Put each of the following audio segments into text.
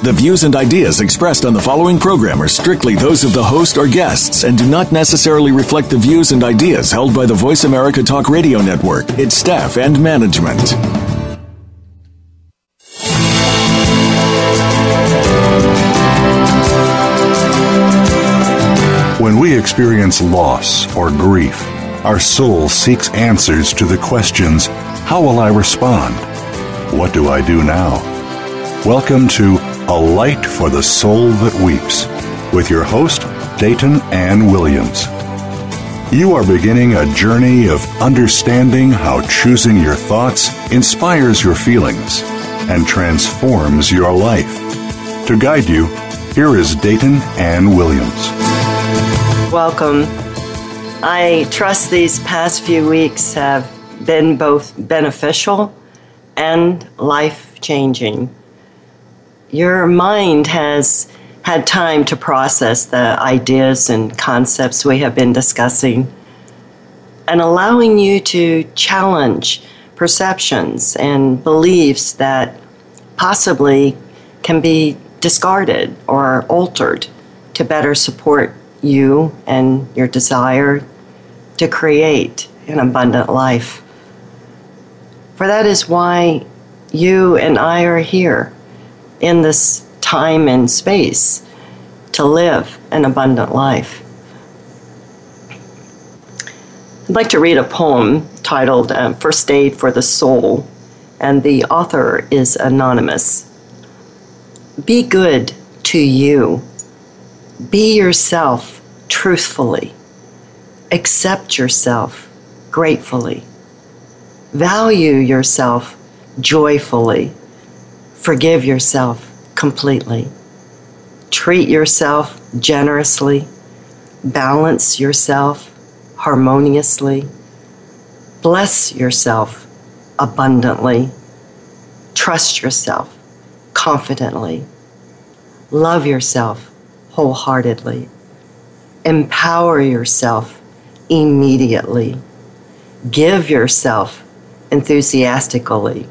The views and ideas expressed on the following program are strictly those of the host or guests and do not necessarily reflect the views and ideas held by the Voice America Talk Radio Network, its staff, and management. When we experience loss or grief, our soul seeks answers to the questions How will I respond? What do I do now? Welcome to a Light for the Soul That Weeps, with your host, Dayton Ann Williams. You are beginning a journey of understanding how choosing your thoughts inspires your feelings and transforms your life. To guide you, here is Dayton Ann Williams. Welcome. I trust these past few weeks have been both beneficial and life changing your mind has had time to process the ideas and concepts we have been discussing and allowing you to challenge perceptions and beliefs that possibly can be discarded or altered to better support you and your desire to create an abundant life. For that is why you and I are here in this time and space to live an abundant life. I'd like to read a poem titled uh, First Aid for the Soul, and the author is anonymous. Be good to you. Be yourself truthfully. Accept yourself gratefully. Value yourself joyfully Forgive yourself completely. Treat yourself generously. Balance yourself harmoniously. Bless yourself abundantly. Trust yourself confidently. Love yourself wholeheartedly. Empower yourself immediately. Give yourself enthusiastically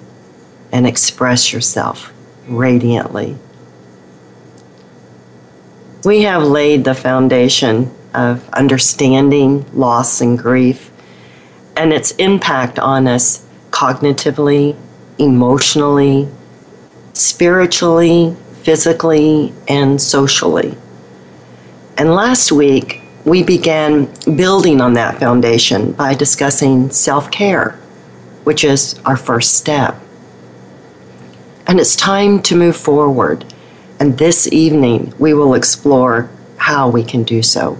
and express yourself radiantly. We have laid the foundation of understanding loss and grief and its impact on us cognitively, emotionally, spiritually, physically, and socially. And last week, we began building on that foundation by discussing self care, which is our first step. And it's time to move forward. And this evening, we will explore how we can do so.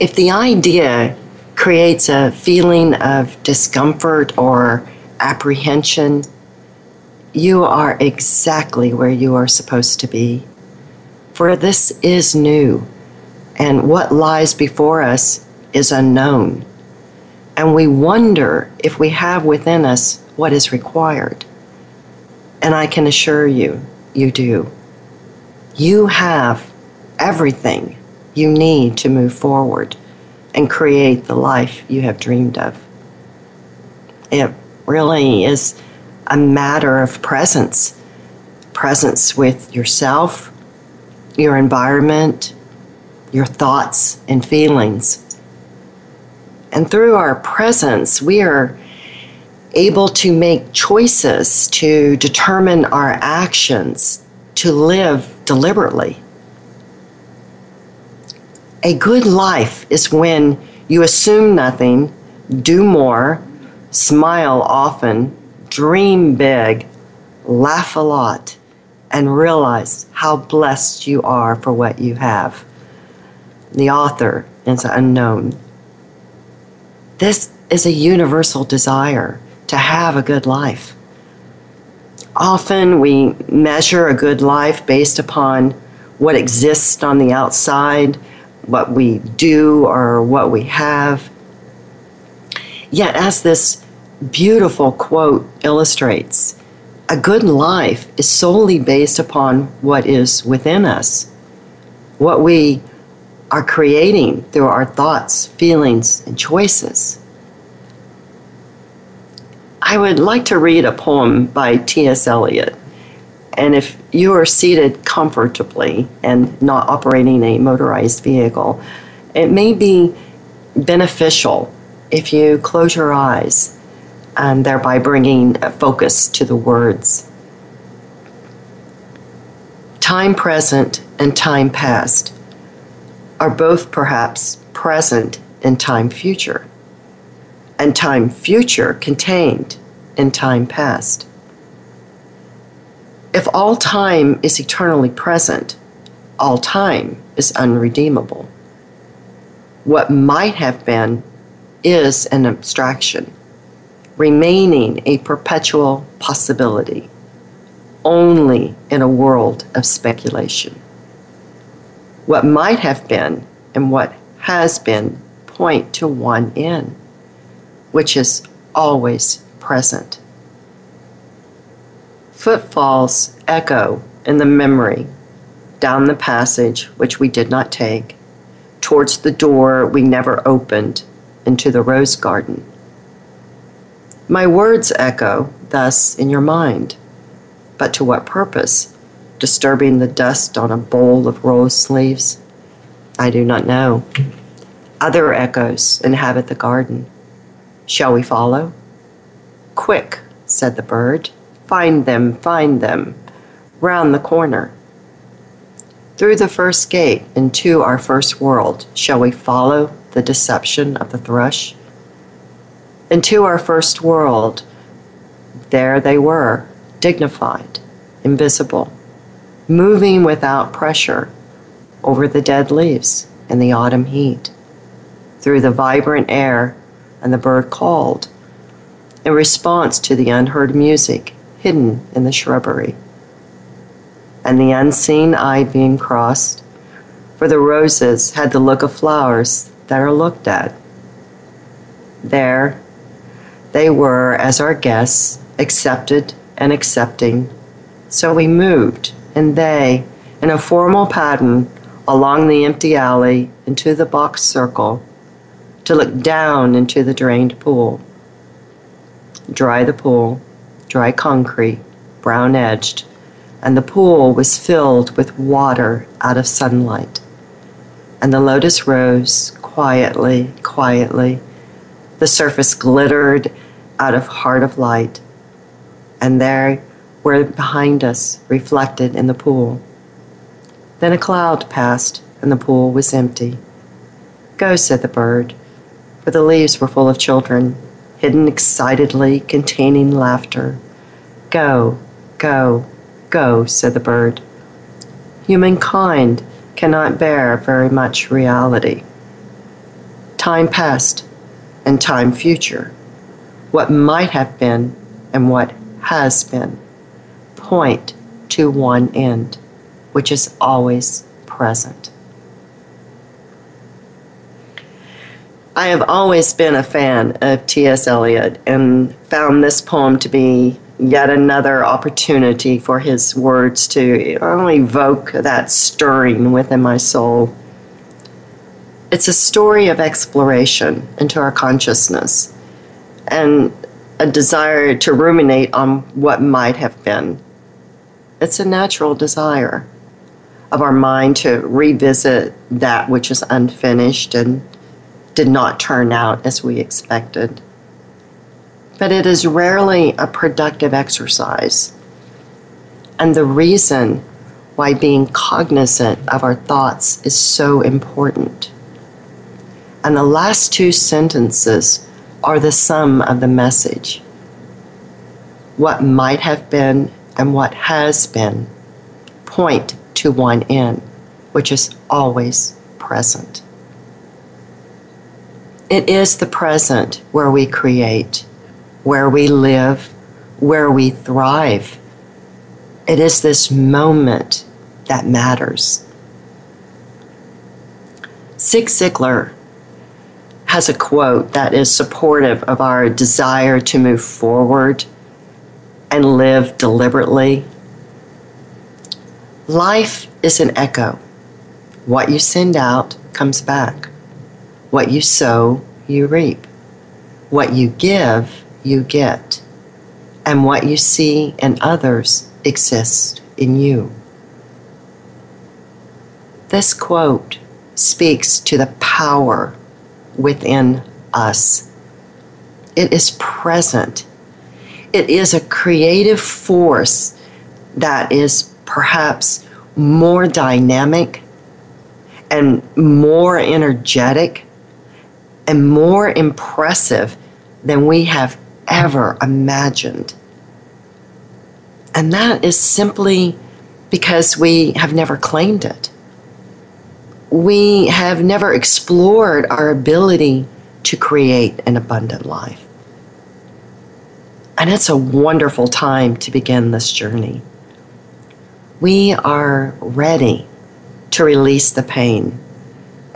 If the idea creates a feeling of discomfort or apprehension, you are exactly where you are supposed to be. For this is new, and what lies before us is unknown. And we wonder if we have within us what is required. And I can assure you, you do. You have everything you need to move forward and create the life you have dreamed of. It really is a matter of presence presence with yourself, your environment, your thoughts and feelings. And through our presence, we are able to make choices to determine our actions, to live deliberately. A good life is when you assume nothing, do more, smile often, dream big, laugh a lot, and realize how blessed you are for what you have. The author is unknown. This is a universal desire to have a good life. Often we measure a good life based upon what exists on the outside, what we do, or what we have. Yet, as this beautiful quote illustrates, a good life is solely based upon what is within us, what we are creating through our thoughts, feelings, and choices. I would like to read a poem by T.S. Eliot. And if you are seated comfortably and not operating a motorized vehicle, it may be beneficial if you close your eyes and thereby bringing focus to the words. Time present and time past are both perhaps present in time future, and time future contained in time past. If all time is eternally present, all time is unredeemable. What might have been is an abstraction, remaining a perpetual possibility, only in a world of speculation what might have been and what has been point to one end, which is always present. Footfalls echo in the memory down the passage which we did not take, towards the door we never opened into the rose garden. My words echo thus in your mind, but to what purpose? disturbing the dust on a bowl of rose leaves? I do not know. Other echoes inhabit the garden. Shall we follow? Quick, said the bird. Find them, find them. Round the corner. Through the first gate into our first world, shall we follow the deception of the thrush? Into our first world, there they were, dignified, invisible moving without pressure over the dead leaves in the autumn heat. Through the vibrant air, and the bird called in response to the unheard music hidden in the shrubbery. And the unseen eye being crossed, for the roses had the look of flowers that are looked at. There, they were as our guests, accepted and accepting. So we moved and they, in a formal pattern, along the empty alley into the box circle to look down into the drained pool. Dry the pool, dry concrete, brown edged, and the pool was filled with water out of sunlight. And the lotus rose quietly, quietly. The surface glittered out of heart of light. And there were behind us, reflected in the pool. Then a cloud passed, and the pool was empty. Go, said the bird, for the leaves were full of children, hidden excitedly, containing laughter. Go, go, go, said the bird. Humankind cannot bear very much reality. Time past and time future, what might have been and what has been point to one end, which is always present. I have always been a fan of T.S. Eliot and found this poem to be yet another opportunity for his words to evoke that stirring within my soul. It's a story of exploration into our consciousness and a desire to ruminate on what might have been it's a natural desire of our mind to revisit that which is unfinished and did not turn out as we expected. But it is rarely a productive exercise. And the reason why being cognizant of our thoughts is so important. And the last two sentences are the sum of the message. What might have been and what has been point to one end, which is always present. It is the present where we create, where we live, where we thrive. It is this moment that matters. Zig Ziglar has a quote that is supportive of our desire to move forward and live deliberately. Life is an echo. What you send out comes back. What you sow, you reap. What you give, you get. And what you see in others exists in you. This quote speaks to the power within us. It is present. It is a creative force that is perhaps more dynamic and more energetic and more impressive than we have ever imagined. And that is simply because we have never claimed it we have never explored our ability to create an abundant life. And it's a wonderful time to begin this journey. We are ready to release the pain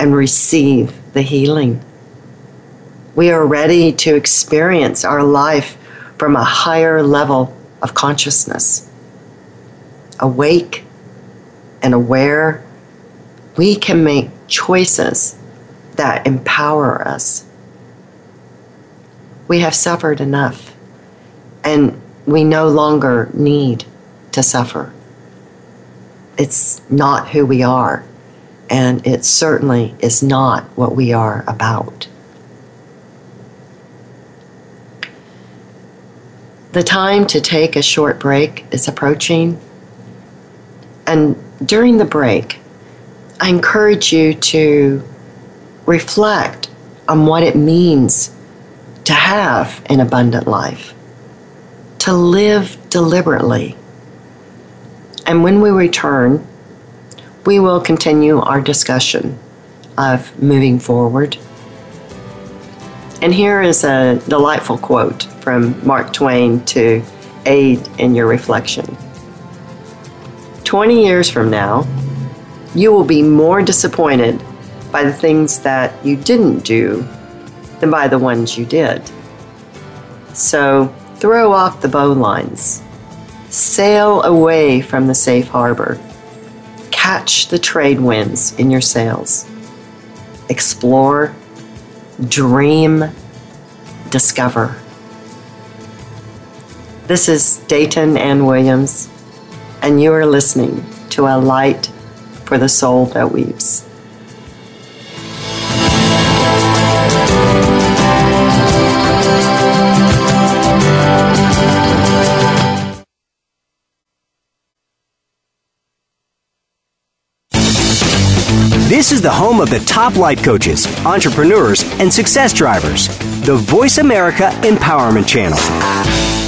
and receive the healing. We are ready to experience our life from a higher level of consciousness. Awake and aware we can make choices that empower us. We have suffered enough, and we no longer need to suffer. It's not who we are, and it certainly is not what we are about. The time to take a short break is approaching, and during the break, I encourage you to reflect on what it means to have an abundant life, to live deliberately. And when we return, we will continue our discussion of moving forward. And here is a delightful quote from Mark Twain to aid in your reflection. 20 years from now, you will be more disappointed by the things that you didn't do than by the ones you did. So throw off the bowlines, sail away from the safe harbor, catch the trade winds in your sails, explore, dream, discover. This is Dayton Ann Williams, and you are listening to a light for the soul that weeps. This is the home of the top life coaches, entrepreneurs, and success drivers. The Voice America Empowerment Channel.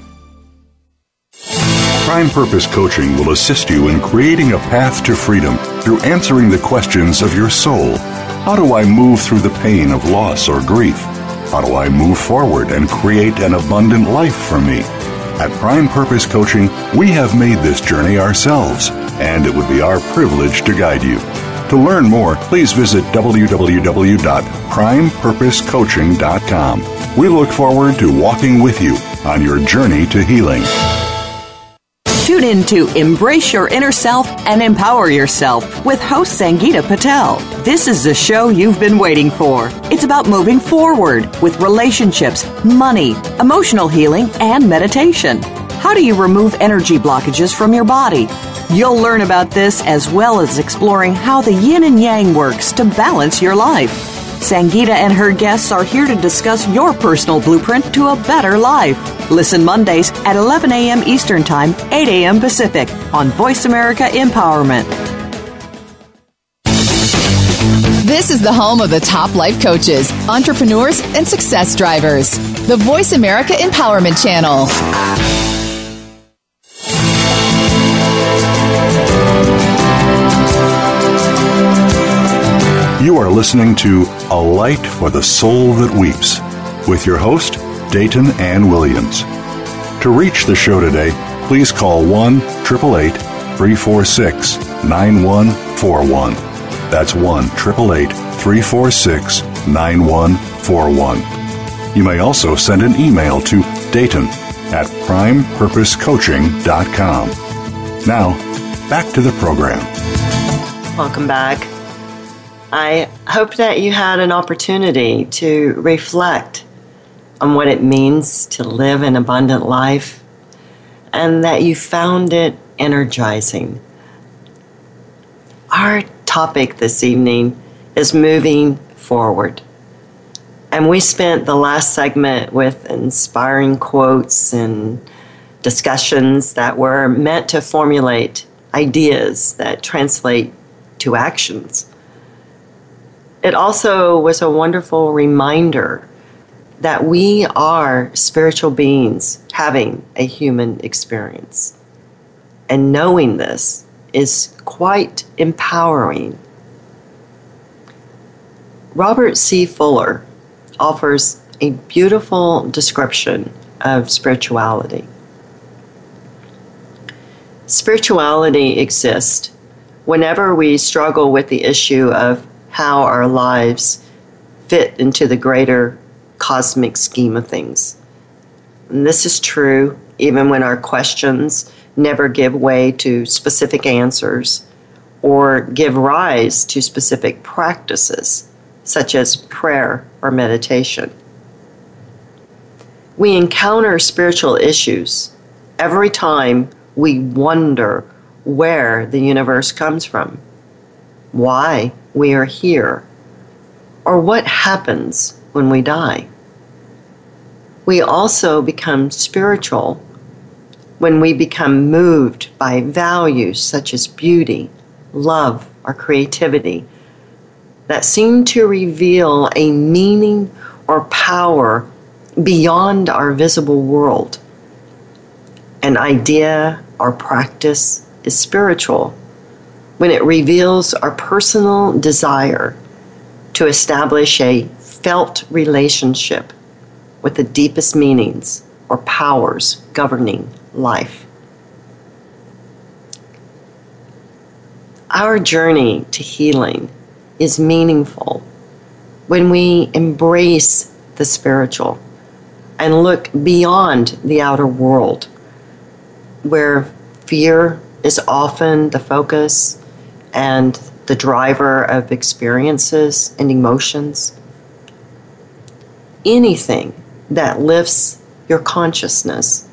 Prime Purpose Coaching will assist you in creating a path to freedom through answering the questions of your soul. How do I move through the pain of loss or grief? How do I move forward and create an abundant life for me? At Prime Purpose Coaching, we have made this journey ourselves, and it would be our privilege to guide you. To learn more, please visit www.primepurposecoaching.com. We look forward to walking with you on your journey to healing. Tune in to Embrace Your Inner Self and Empower Yourself with host Sangeeta Patel. This is the show you've been waiting for. It's about moving forward with relationships, money, emotional healing, and meditation. How do you remove energy blockages from your body? You'll learn about this as well as exploring how the yin and yang works to balance your life. Sangeeta and her guests are here to discuss your personal blueprint to a better life. Listen Mondays at 11 a.m. Eastern Time, 8 a.m. Pacific on Voice America Empowerment. This is the home of the top life coaches, entrepreneurs, and success drivers. The Voice America Empowerment Channel. You are listening to A Light for the Soul That Weeps with your host, Dayton Ann Williams. To reach the show today, please call 1 888 346 9141. That's 1 888 346 9141. You may also send an email to Dayton at primepurposecoaching.com. Now, back to the program. Welcome back. I hope that you had an opportunity to reflect on what it means to live an abundant life and that you found it energizing. Our topic this evening is moving forward. And we spent the last segment with inspiring quotes and discussions that were meant to formulate ideas that translate to actions. It also was a wonderful reminder that we are spiritual beings having a human experience. And knowing this is quite empowering. Robert C. Fuller offers a beautiful description of spirituality. Spirituality exists whenever we struggle with the issue of how our lives fit into the greater cosmic scheme of things. And this is true even when our questions never give way to specific answers or give rise to specific practices, such as prayer or meditation. We encounter spiritual issues every time we wonder where the universe comes from, why we are here, or what happens when we die. We also become spiritual when we become moved by values such as beauty, love, or creativity that seem to reveal a meaning or power beyond our visible world. An idea or practice is spiritual when it reveals our personal desire to establish a felt relationship with the deepest meanings or powers governing life. Our journey to healing is meaningful when we embrace the spiritual and look beyond the outer world, where fear is often the focus and the driver of experiences and emotions. Anything that lifts your consciousness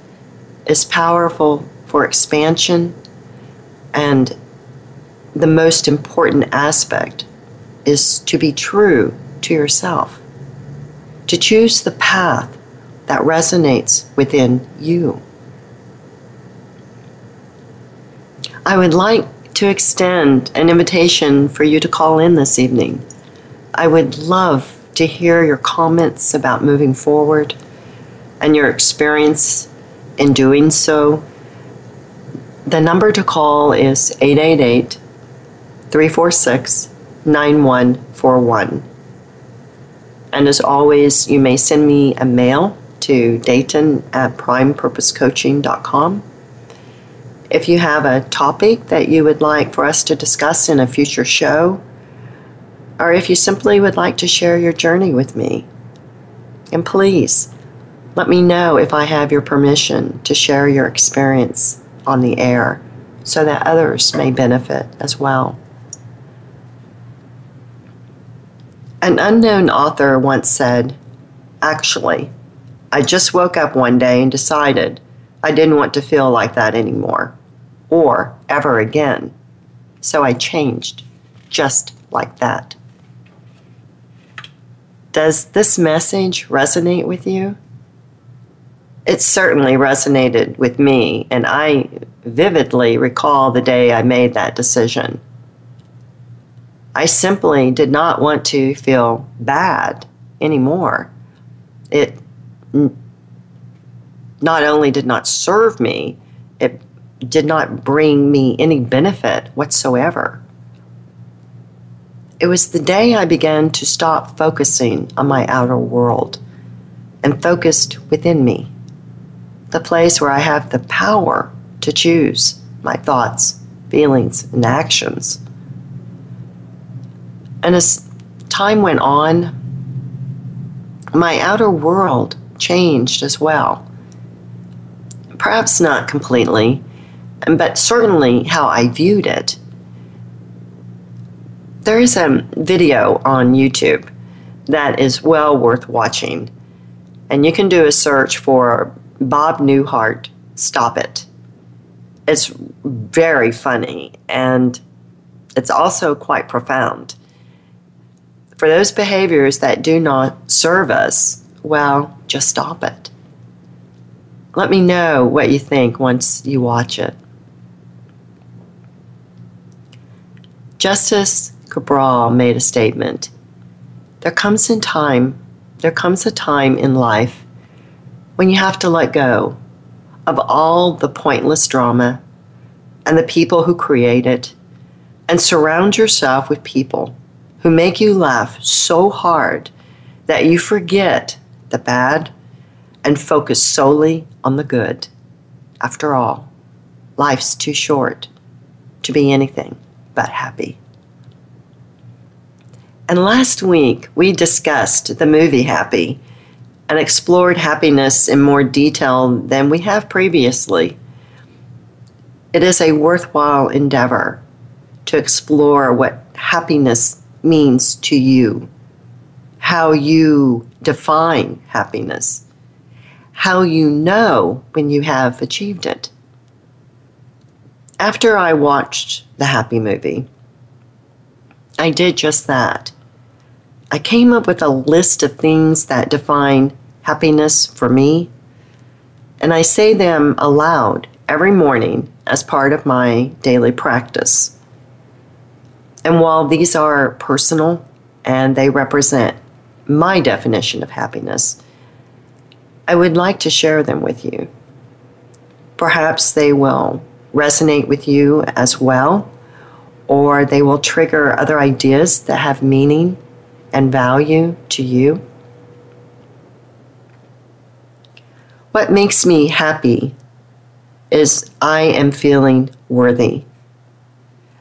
is powerful for expansion and the most important aspect is to be true to yourself, to choose the path that resonates within you. I would like to extend an invitation for you to call in this evening. I would love to hear your comments about moving forward and your experience in doing so. The number to call is 888 346 9141. And as always, you may send me a mail to Dayton at primepurposecoaching.com. If you have a topic that you would like for us to discuss in a future show, or if you simply would like to share your journey with me. And please let me know if I have your permission to share your experience on the air so that others may benefit as well. An unknown author once said, Actually, I just woke up one day and decided I didn't want to feel like that anymore, or ever again. So I changed, just like that. Does this message resonate with you? It certainly resonated with me, and I vividly recall the day I made that decision. I simply did not want to feel bad anymore. It n- not only did not serve me, did not bring me any benefit whatsoever. It was the day I began to stop focusing on my outer world and focused within me, the place where I have the power to choose my thoughts, feelings, and actions. And as time went on, my outer world changed as well. Perhaps not completely, but certainly how I viewed it there is a video on YouTube that is well worth watching. And you can do a search for Bob Newhart, Stop It. It's very funny and it's also quite profound. For those behaviors that do not serve us, well, just stop it. Let me know what you think once you watch it. Justice Cabral made a statement. There comes in time, there comes a time in life when you have to let go of all the pointless drama and the people who create it and surround yourself with people who make you laugh so hard that you forget the bad and focus solely on the good. After all, life's too short to be anything but happy. And last week, we discussed the movie Happy and explored happiness in more detail than we have previously. It is a worthwhile endeavor to explore what happiness means to you, how you define happiness, how you know when you have achieved it. After I watched the Happy movie, I did just that. I came up with a list of things that define happiness for me, and I say them aloud every morning as part of my daily practice. And while these are personal and they represent my definition of happiness, I would like to share them with you. Perhaps they will resonate with you as well, or they will trigger other ideas that have meaning and value to you? What makes me happy is I am feeling worthy.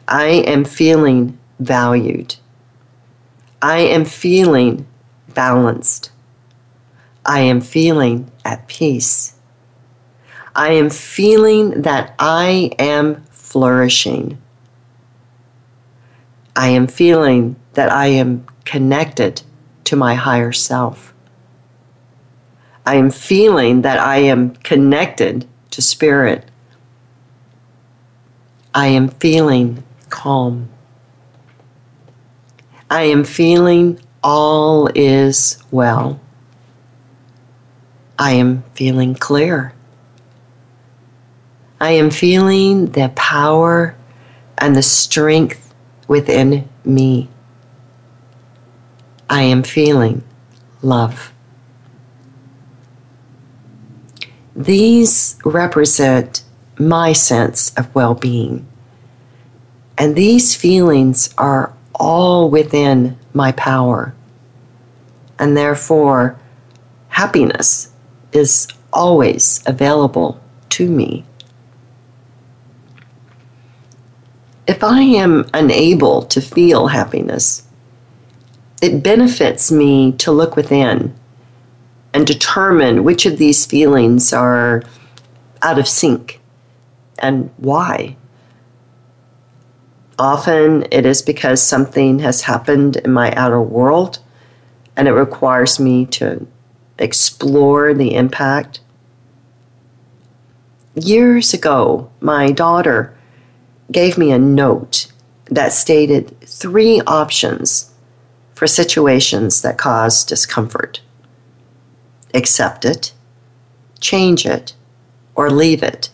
I am feeling valued. I am feeling balanced. I am feeling at peace. I am feeling that I am flourishing. I am feeling that I am connected to my higher self. I am feeling that I am connected to spirit. I am feeling calm. I am feeling all is well. I am feeling clear. I am feeling the power and the strength within me. I am feeling love. These represent my sense of well being. And these feelings are all within my power. And therefore, happiness is always available to me. If I am unable to feel happiness, it benefits me to look within and determine which of these feelings are out of sync and why. Often it is because something has happened in my outer world and it requires me to explore the impact. Years ago, my daughter gave me a note that stated three options for situations that cause discomfort. Accept it, change it, or leave it.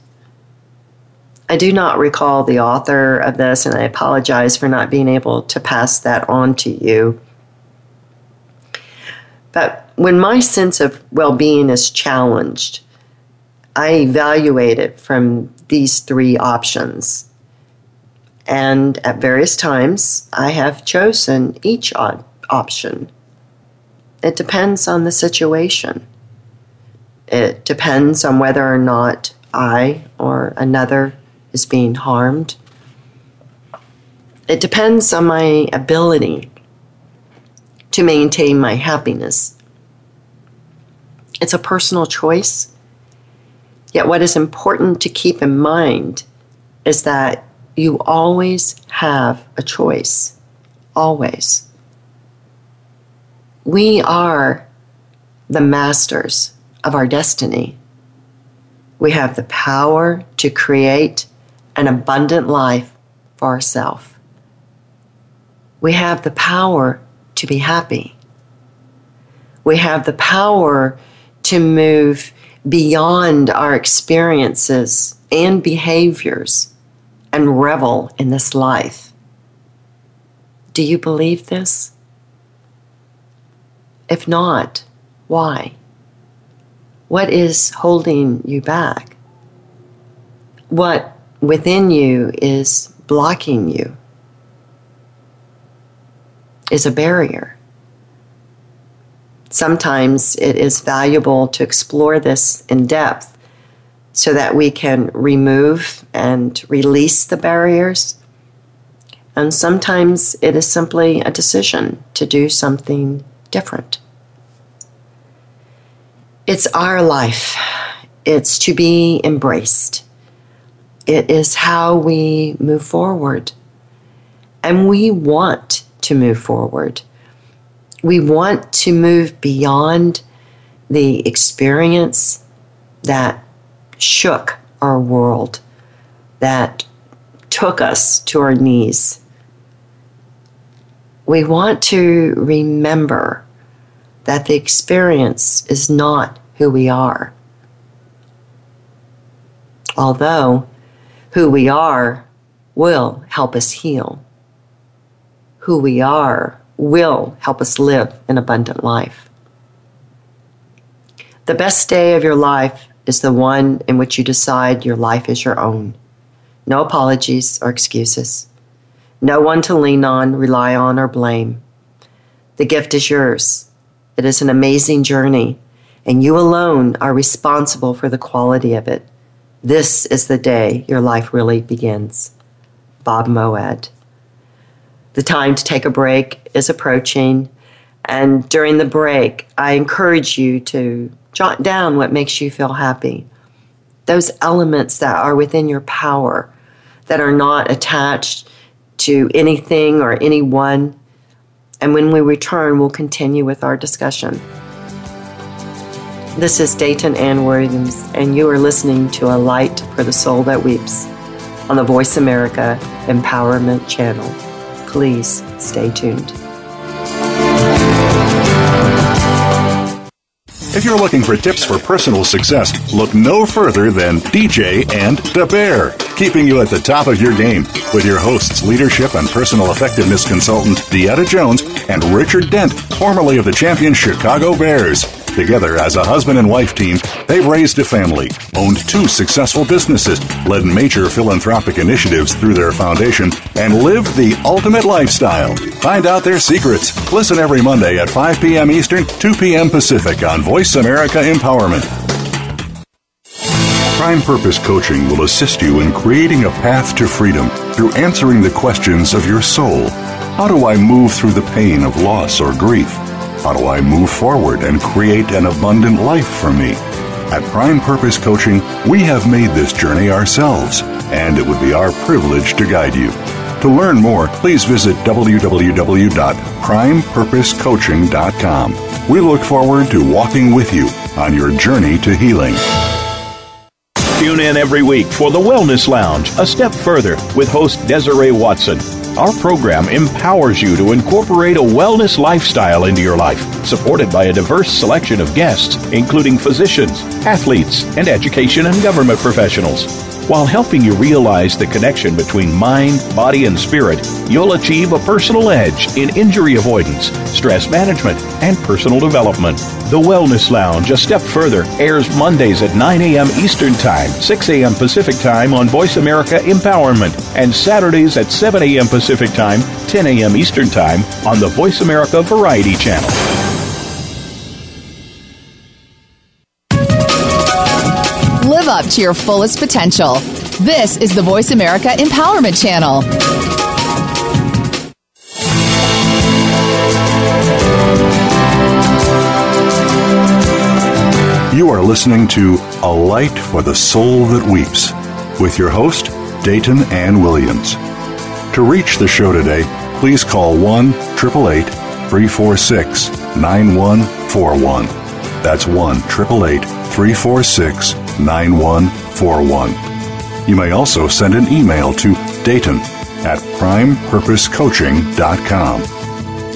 I do not recall the author of this, and I apologize for not being able to pass that on to you. But when my sense of well being is challenged, I evaluate it from these three options. And at various times, I have chosen each option. It depends on the situation. It depends on whether or not I or another is being harmed. It depends on my ability to maintain my happiness. It's a personal choice. Yet, what is important to keep in mind is that you always have a choice. Always. We are the masters of our destiny. We have the power to create an abundant life for ourselves. We have the power to be happy. We have the power to move beyond our experiences and behaviors and revel in this life. Do you believe this? If not, why? What is holding you back? What within you is blocking you? Is a barrier. Sometimes it is valuable to explore this in depth so that we can remove and release the barriers. And sometimes it is simply a decision to do something different. It's our life. It's to be embraced. It is how we move forward. And we want to move forward. We want to move beyond the experience that shook our world, that took us to our knees. We want to remember that the experience is not who we are. Although who we are will help us heal. Who we are will help us live an abundant life. The best day of your life is the one in which you decide your life is your own. No apologies or excuses. No one to lean on, rely on, or blame. The gift is yours. It is an amazing journey, and you alone are responsible for the quality of it. This is the day your life really begins. Bob Moawad. The time to take a break is approaching, and during the break, I encourage you to jot down what makes you feel happy. Those elements that are within your power, that are not attached to anything or anyone and when we return, we'll continue with our discussion. This is Dayton Ann Williams, and you are listening to A Light for the Soul That Weeps on the Voice America Empowerment Channel. Please stay tuned. If you're looking for tips for personal success, look no further than DJ and the Bear, keeping you at the top of your game with your hosts, leadership and personal effectiveness consultant DeEtta Jones and Richard Dent, formerly of the champion Chicago Bears. Together as a husband and wife team, they've raised a family, owned two successful businesses, led major philanthropic initiatives through their foundation, and lived the ultimate lifestyle. Find out their secrets. Listen every Monday at 5 p.m. Eastern, 2 p.m. Pacific on Voice America Empowerment. Prime Purpose Coaching will assist you in creating a path to freedom through answering the questions of your soul. How do I move through the pain of loss or grief? How do I move forward and create an abundant life for me? At Prime Purpose Coaching, we have made this journey ourselves, and it would be our privilege to guide you. To learn more, please visit www.primepurposecoaching.com. We look forward to walking with you on your journey to healing. Tune in every week for the Wellness Lounge, a step further with host Desiree Watson. Our program empowers you to incorporate a wellness lifestyle into your life, supported by a diverse selection of guests, including physicians, athletes, and education and government professionals. While helping you realize the connection between mind, body, and spirit, you'll achieve a personal edge in injury avoidance, stress management, and personal development. The Wellness Lounge, a step further, airs Mondays at 9 a.m. Eastern Time, 6 a.m. Pacific Time on Voice America Empowerment, and Saturdays at 7 a.m. Pacific Time, 10 a.m. Eastern Time on the Voice America Variety Channel. Up to your fullest potential. This is the Voice America Empowerment Channel. You are listening to A Light for the Soul That Weeps with your host, Dayton Ann Williams. To reach the show today, please call 1 888 346 9141. That's 1 888 346 9141. You may also send an email to Dayton at primepurposecoaching.com.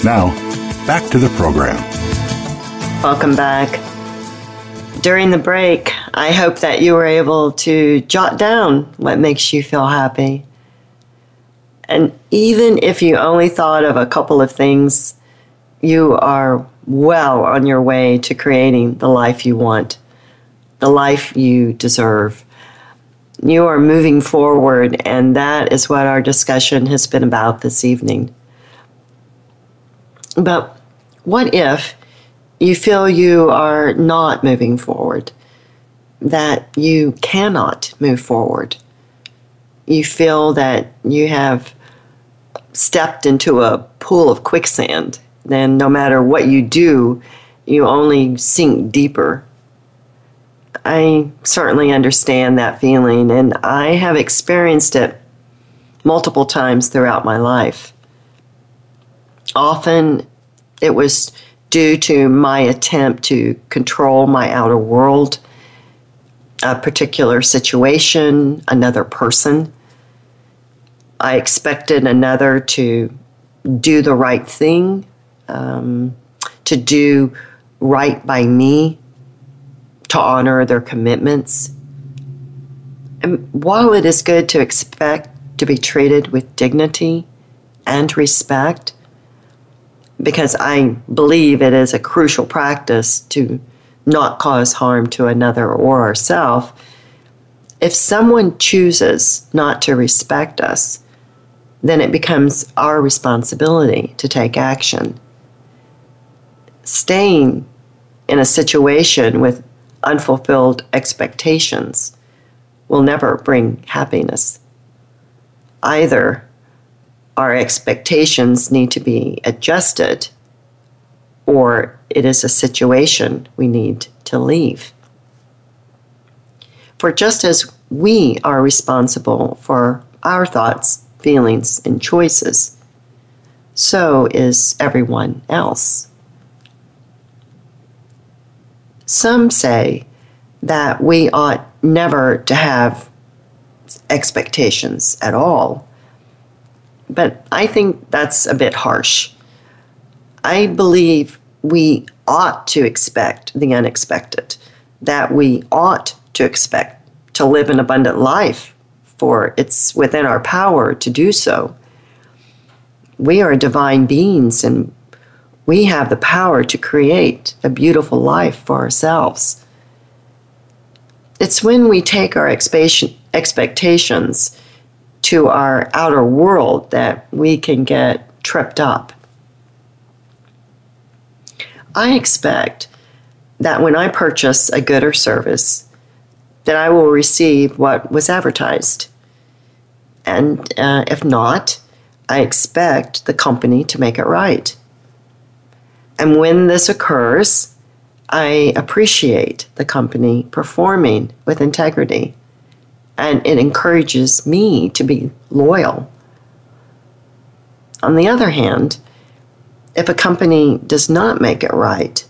Now, back to the program. Welcome back. During the break, I hope that you were able to jot down what makes you feel happy. And even if you only thought of a couple of things, you are well on your way to creating the life you want, the life you deserve. You are moving forward, and that is what our discussion has been about this evening. But what if you feel you are not moving forward, that you cannot move forward? You feel that you have stepped into a pool of quicksand, then no matter what you do, you only sink deeper. I certainly understand that feeling, and I have experienced it multiple times throughout my life. Often it was due to my attempt to control my outer world, a particular situation, another person. I expected another to do the right thing, um, to do right by me, to honor their commitments. And while it is good to expect to be treated with dignity and respect, because I believe it is a crucial practice to not cause harm to another or ourselves, if someone chooses not to respect us, then it becomes our responsibility to take action. Staying in a situation with unfulfilled expectations will never bring happiness. Either our expectations need to be adjusted, or it is a situation we need to leave. For just as we are responsible for our thoughts, feelings, and choices, so is everyone else. Some say that we ought never to have expectations at all but I think that's a bit harsh. I believe we ought to expect the unexpected, that we ought to expect to live an abundant life, for it's within our power to do so. We are divine beings and we have the power to create a beautiful life for ourselves. It's when we take our expectations to our outer world that we can get tripped up. I expect that when I purchase a good or service, that I will receive what was advertised. And uh, if not, I expect the company to make it right. And when this occurs, I appreciate the company performing with integrity and it encourages me to be loyal. On the other hand, if a company does not make it right,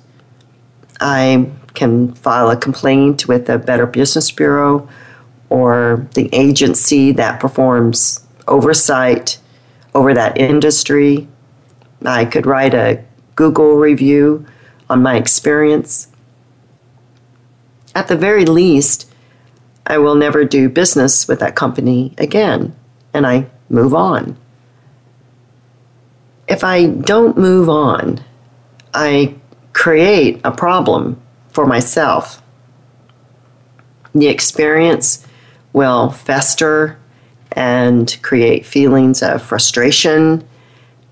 I can file a complaint with the Better Business Bureau or the agency that performs oversight over that industry. I could write a Google review on my experience. At the very least, I will never do business with that company again, and I move on. If I don't move on, I create a problem for myself. The experience will fester and create feelings of frustration,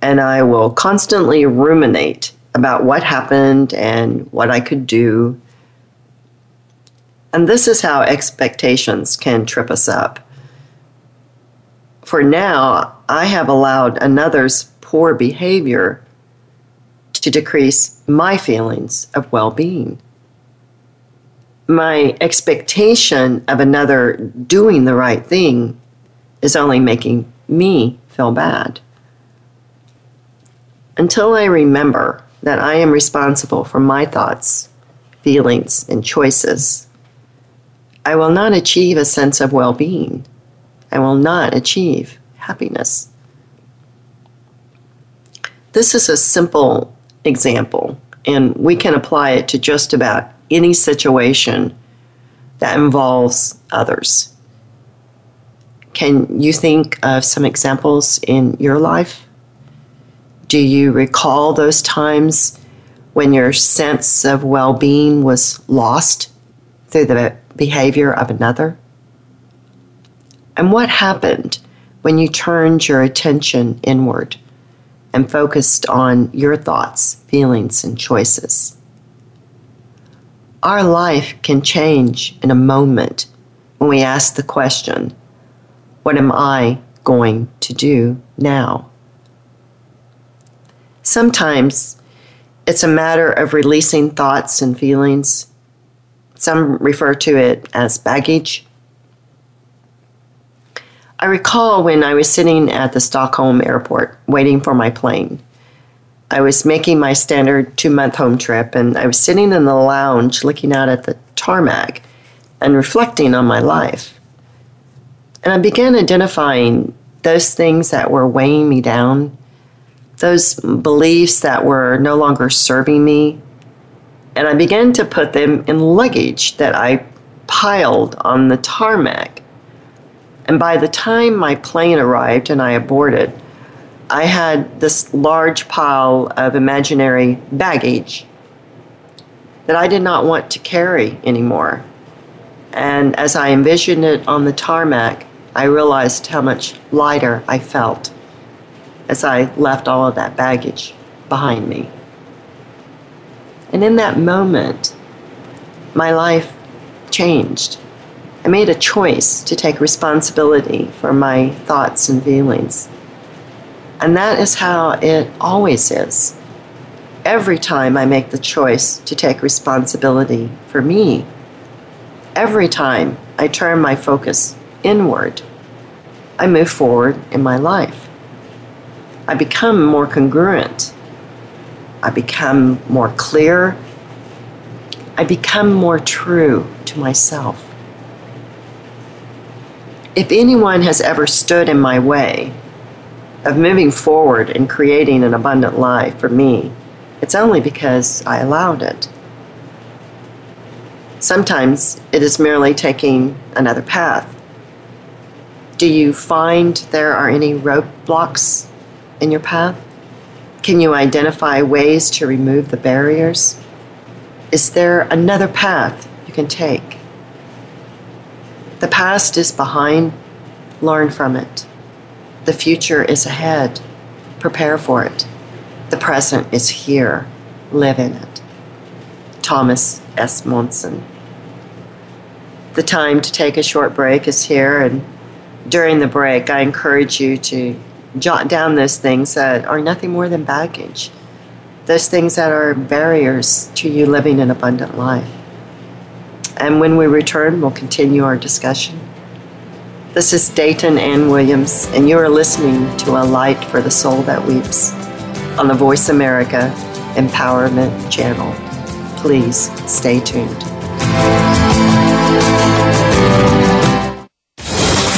and I will constantly ruminate about what happened and what I could do. And this is how expectations can trip us up. For now, I have allowed another's poor behavior to decrease my feelings of well being my expectation of another doing the right thing is only making me feel bad. Until I remember that I am responsible for my thoughts, feelings, and choices, I will not achieve a sense of well being. I will not achieve happiness. This is a simple example, and we can apply it to just about any situation that involves others. Can you think of some examples in your life? Do you recall those times when your sense of well being was lost through the behavior of another? And what happened when you turned your attention inward and focused on your thoughts, feelings, and choices? Our life can change in a moment when we ask the question, What am I going to do now? Sometimes it's a matter of releasing thoughts and feelings. Some refer to it as baggage. I recall when I was sitting at the Stockholm airport waiting for my plane. I was making my standard two month home trip, and I was sitting in the lounge looking out at the tarmac and reflecting on my life. And I began identifying those things that were weighing me down, those beliefs that were no longer serving me. And I began to put them in luggage that I piled on the tarmac. And by the time my plane arrived and I aborted, I had this large pile of imaginary baggage that I did not want to carry anymore. And as I envisioned it on the tarmac, I realized how much lighter I felt as I left all of that baggage behind me. And in that moment, my life changed. I made a choice to take responsibility for my thoughts and feelings. And that is how it always is. Every time I make the choice to take responsibility for me, every time I turn my focus inward, I move forward in my life. I become more congruent. I become more clear. I become more true to myself. If anyone has ever stood in my way, of moving forward and creating an abundant life for me, it's only because I allowed it. Sometimes it is merely taking another path. Do you find there are any roadblocks in your path? Can you identify ways to remove the barriers? Is there another path you can take? The past is behind, learn from it. The future is ahead. Prepare for it. The present is here. Live in it. Thomas S. Monson. The time to take a short break is here, and during the break, I encourage you to jot down those things that are nothing more than baggage, those things that are barriers to you living an abundant life. And when we return, we'll continue our discussion. This is Dayton Ann Williams, and you are listening to A Light for the Soul That Weeps on the Voice America Empowerment Channel. Please stay tuned.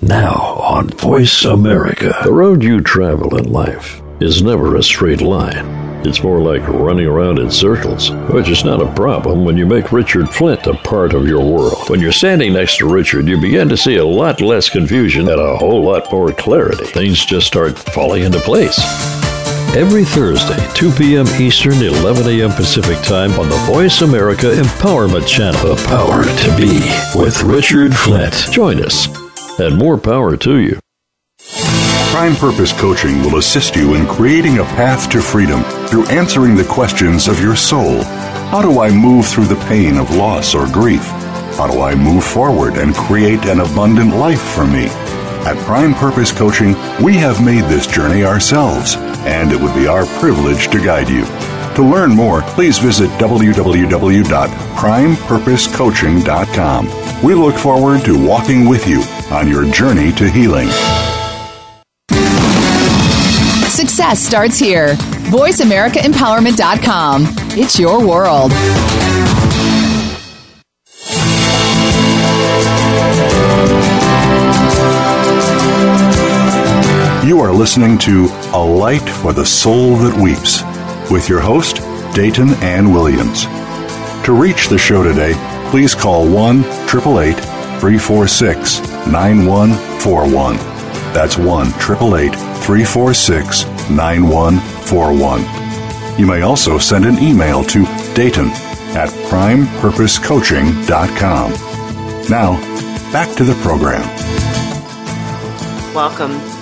Now on Voice America. The road you travel in life is never a straight line. It's more like running around in circles, which is not a problem when you make Richard Flint a part of your world. When you're standing next to Richard, you begin to see a lot less confusion and a whole lot more clarity. Things just start falling into place. Every Thursday, 2 p.m. Eastern, 11 a.m. Pacific Time on the Voice America Empowerment Channel. The power to be with Richard Flint. Join us, and more power to you. Prime Purpose Coaching will assist you in creating a path to freedom through answering the questions of your soul. How do I move through the pain of loss or grief? How do I move forward and create an abundant life for me? At Prime Purpose Coaching, we have made this journey ourselves, and it would be our privilege to guide you. To learn more, please visit www.primepurposecoaching.com. We look forward to walking with you on your journey to healing. Success starts here. VoiceAmericaEmpowerment.com. It's your world. Listening to A Light for the Soul That Weeps with your host, Dayton Ann Williams. To reach the show today, please call 1 888 346 9141. That's 1 888 346 9141. You may also send an email to Dayton at primepurposecoaching.com. Now, back to the program. Welcome.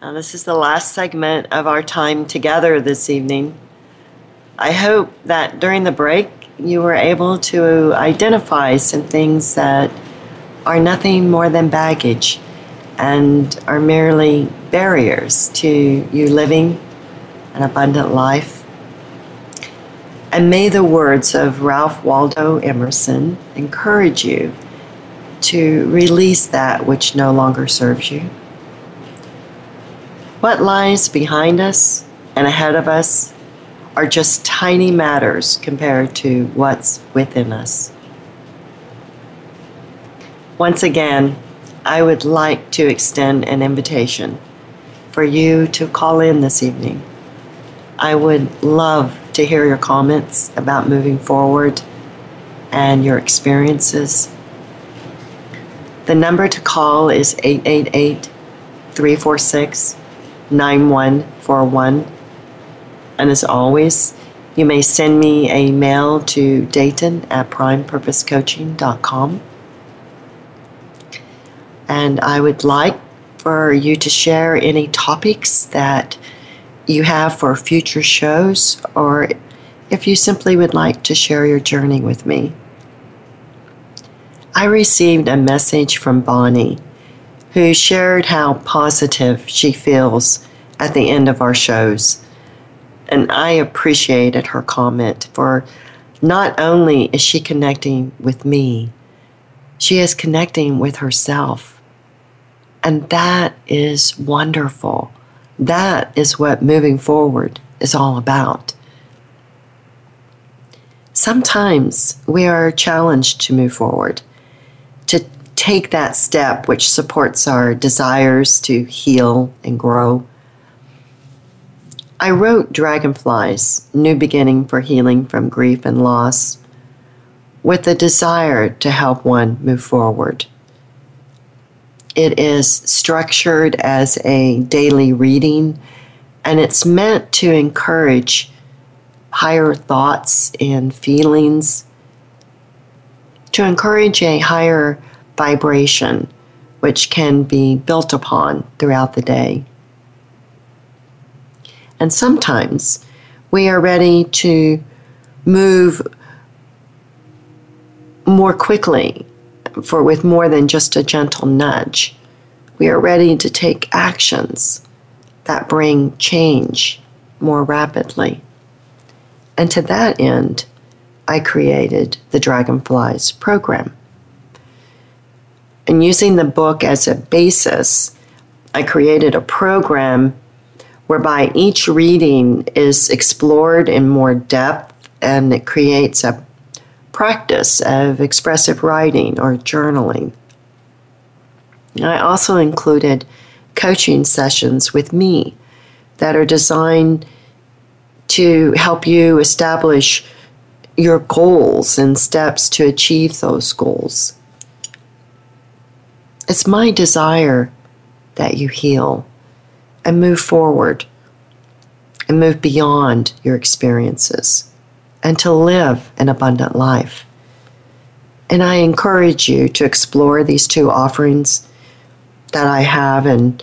Now, this is the last segment of our time together this evening. I hope that during the break you were able to identify some things that are nothing more than baggage and are merely barriers to you living an abundant life. And may the words of Ralph Waldo Emerson encourage you to release that which no longer serves you. What lies behind us and ahead of us are just tiny matters compared to what's within us. Once again, I would like to extend an invitation for you to call in this evening. I would love to hear your comments about moving forward and your experiences. The number to call is 888 346 9141. And as always, you may send me a mail to Dayton at primepurposecoaching.com. And I would like for you to share any topics that you have for future shows, or if you simply would like to share your journey with me. I received a message from Bonnie who shared how positive she feels at the end of our shows. And I appreciated her comment for not only is she connecting with me, she is connecting with herself. And that is wonderful. That is what moving forward is all about. Sometimes we are challenged to move forward take that step which supports our desires to heal and grow. I wrote Dragonflies New Beginning for Healing from Grief and Loss with the desire to help one move forward. It is structured as a daily reading and it's meant to encourage higher thoughts and feelings, to encourage a higher vibration, which can be built upon throughout the day. And sometimes we are ready to move more quickly for with more than just a gentle nudge. We are ready to take actions that bring change more rapidly. And to that end, I created the Dragonflies program. And using the book as a basis, I created a program whereby each reading is explored in more depth and it creates a practice of expressive writing or journaling. I also included coaching sessions with me that are designed to help you establish your goals and steps to achieve those goals. It's my desire that you heal and move forward and move beyond your experiences and to live an abundant life. And I encourage you to explore these two offerings that I have and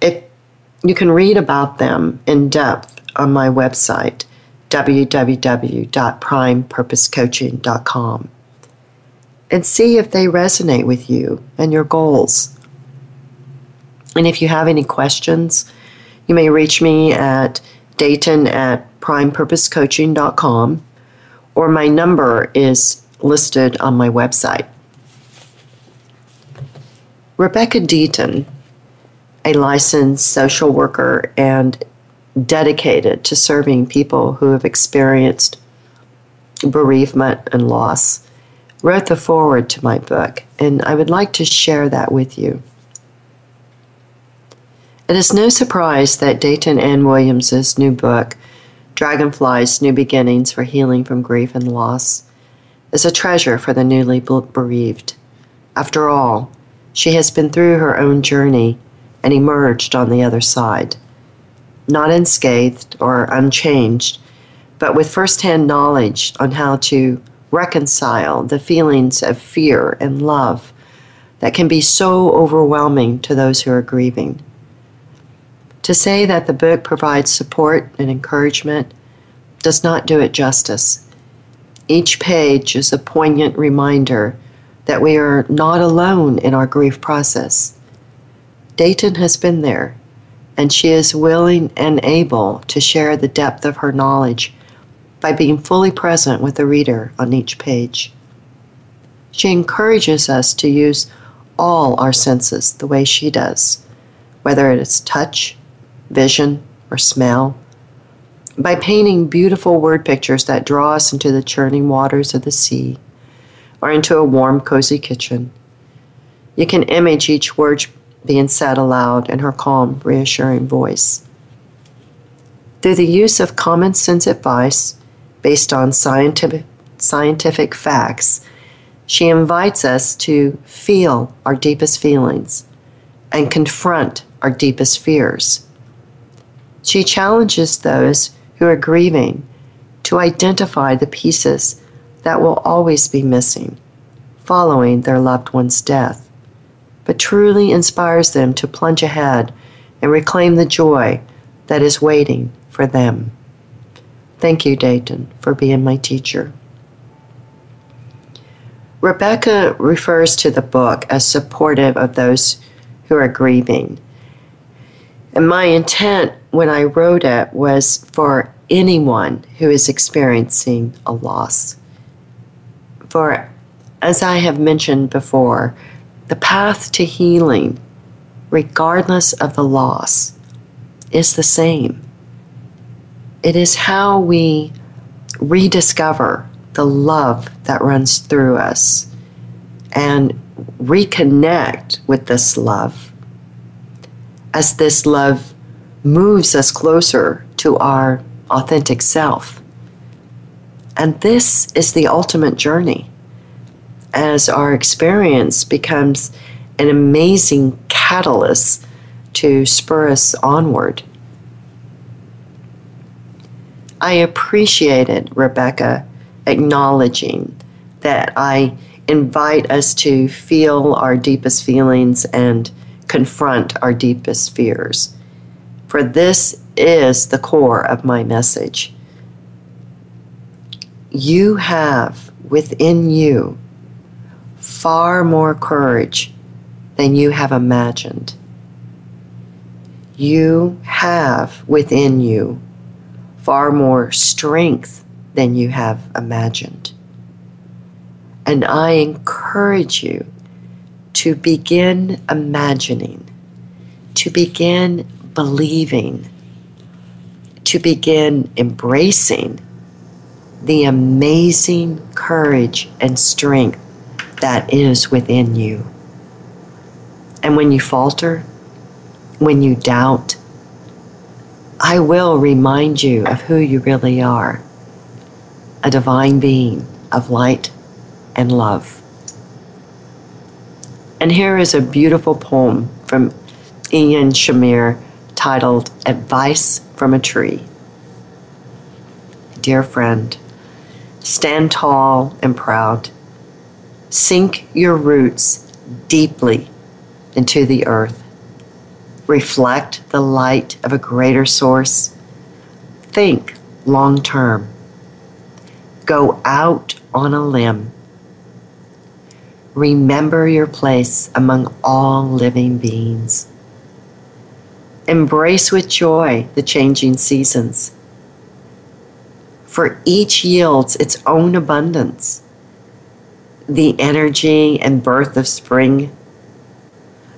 if you can read about them in depth on my website www.primepurposecoaching.com and see if they resonate with you and your goals. And if you have any questions, you may reach me at Dayton at primepurposecoaching.com or my number is listed on my website. Rebecca Deaton, a licensed social worker and dedicated to serving people who have experienced bereavement and loss, wrote the foreword to my book, and I would like to share that with you. It is no surprise that Dayton Ann Williams's new book, Dragonflies New Beginnings for Healing from Grief and Loss, is a treasure for the newly bereaved. After all, she has been through her own journey and emerged on the other side. Not unscathed or unchanged, but with firsthand knowledge on how to reconcile the feelings of fear and love that can be so overwhelming to those who are grieving. To say that the book provides support and encouragement does not do it justice. Each page is a poignant reminder that we are not alone in our grief process. Dayton has been there, and she is willing and able to share the depth of her knowledge by being fully present with the reader on each page. She encourages us to use all our senses the way she does, whether it is touch, vision, or smell, by painting beautiful word pictures that draw us into the churning waters of the sea or into a warm, cozy kitchen. You can image each word being said aloud in her calm, reassuring voice. Through the use of common sense advice based on scientific, scientific facts, she invites us to feel our deepest feelings and confront our deepest fears. She challenges those who are grieving to identify the pieces that will always be missing following their loved one's death, but truly inspires them to plunge ahead and reclaim the joy that is waiting for them. Thank you, Dayton, for being my teacher. Rebecca refers to the book as supportive of those who are grieving. And my intent when I wrote it was for anyone who is experiencing a loss. For, as I have mentioned before, the path to healing, regardless of the loss, is the same. It is how we rediscover the love that runs through us and reconnect with this love as this love moves us closer to our authentic self. And this is the ultimate journey as our experience becomes an amazing catalyst to spur us onward. I appreciated Rebecca acknowledging that I invite us to feel our deepest feelings and confront our deepest fears. For this is the core of my message. You have within you far more courage than you have imagined. You have within you far more strength than you have imagined. And I encourage you to begin imagining, to begin believing, to begin embracing the amazing courage and strength that is within you. And when you falter, when you doubt, I will remind you of who you really are a divine being of light and love. And here is a beautiful poem from Ilan Shamir titled Advice from a Tree. Dear friend, stand tall and proud. Sink your roots deeply into the earth. Reflect the light of a greater source. Think long term. Go out on a limb. Remember your place among all living beings. Embrace with joy the changing seasons, for each yields its own abundance. The energy and birth of spring,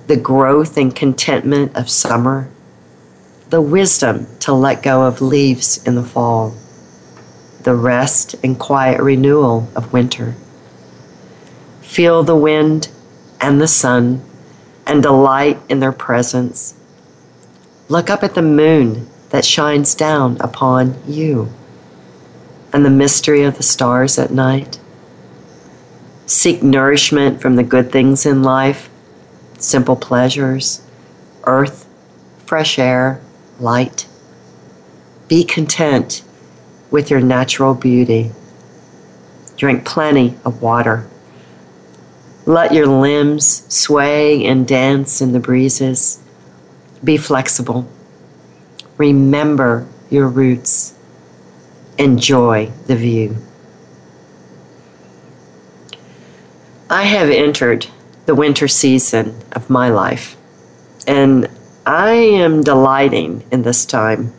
the growth and contentment of summer, the wisdom to let go of leaves in the fall, the rest and quiet renewal of winter. Feel the wind and the sun and delight in their presence Look up at the moon that shines down upon you and the mystery of the stars at night. Seek nourishment from the good things in life, simple pleasures, earth, fresh air, light. Be content with your natural beauty. Drink plenty of water. Let your limbs sway and dance in the breezes. Be flexible. Remember your roots. Enjoy the view. I have entered the winter season of my life, and I am delighting in this time.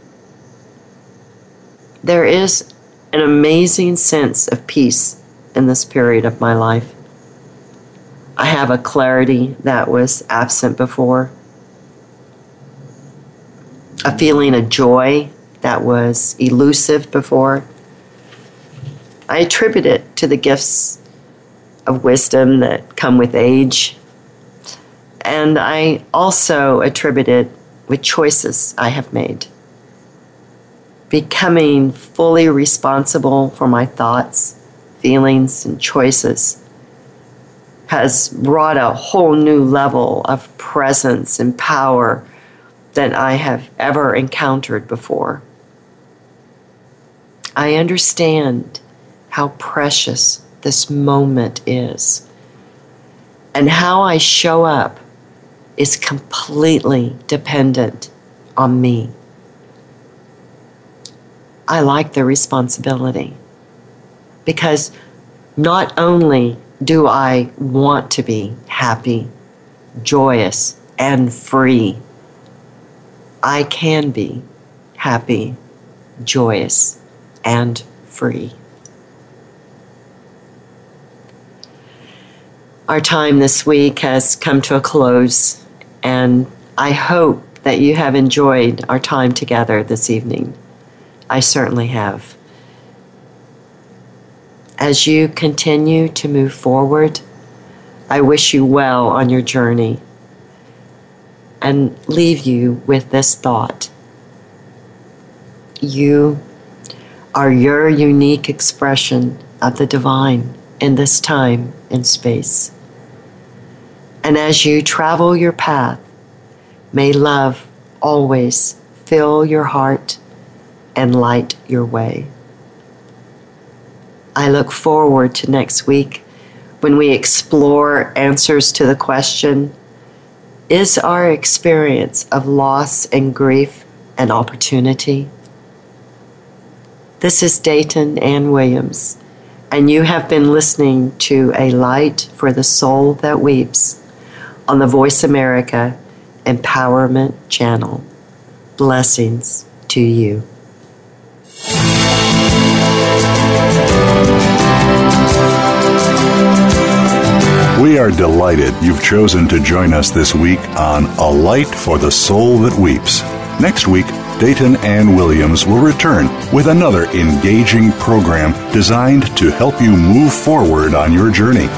There is an amazing sense of peace in this period of my life. I have a clarity that was absent before a feeling of joy that was elusive before. I attribute it to the gifts of wisdom that come with age. And I also attribute it with choices I have made. Becoming fully responsible for my thoughts, feelings, and choices has brought a whole new level of presence and power than I have ever encountered before. I understand how precious this moment is, and how I show up is completely dependent on me. I like the responsibility because not only do I want to be happy, joyous, and free I can be happy, joyous, and free. Our time this week has come to a close, and I hope that you have enjoyed our time together this evening. I certainly have. As you continue to move forward, I wish you well on your journey and leave you with this thought. You are your unique expression of the divine in this time and space. And as you travel your path, may love always fill your heart and light your way. I look forward to next week when we explore answers to the question is our experience of loss and grief an opportunity? This is Dayton Ann Williams and you have been listening to A Light for the Soul That Weeps on the Voice America Empowerment Channel. Blessings to you. We are delighted you've chosen to join us this week on A Light for the Soul That Weeps. Next week, Dayton Ann Williams will return with another engaging program designed to help you move forward on your journey.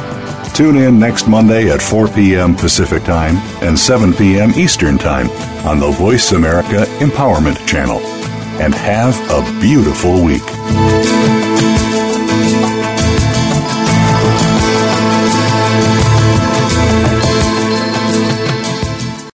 Tune in next Monday at 4 p.m. Pacific Time and 7 p.m. Eastern Time on the Voice America Empowerment Channel. And have a beautiful week.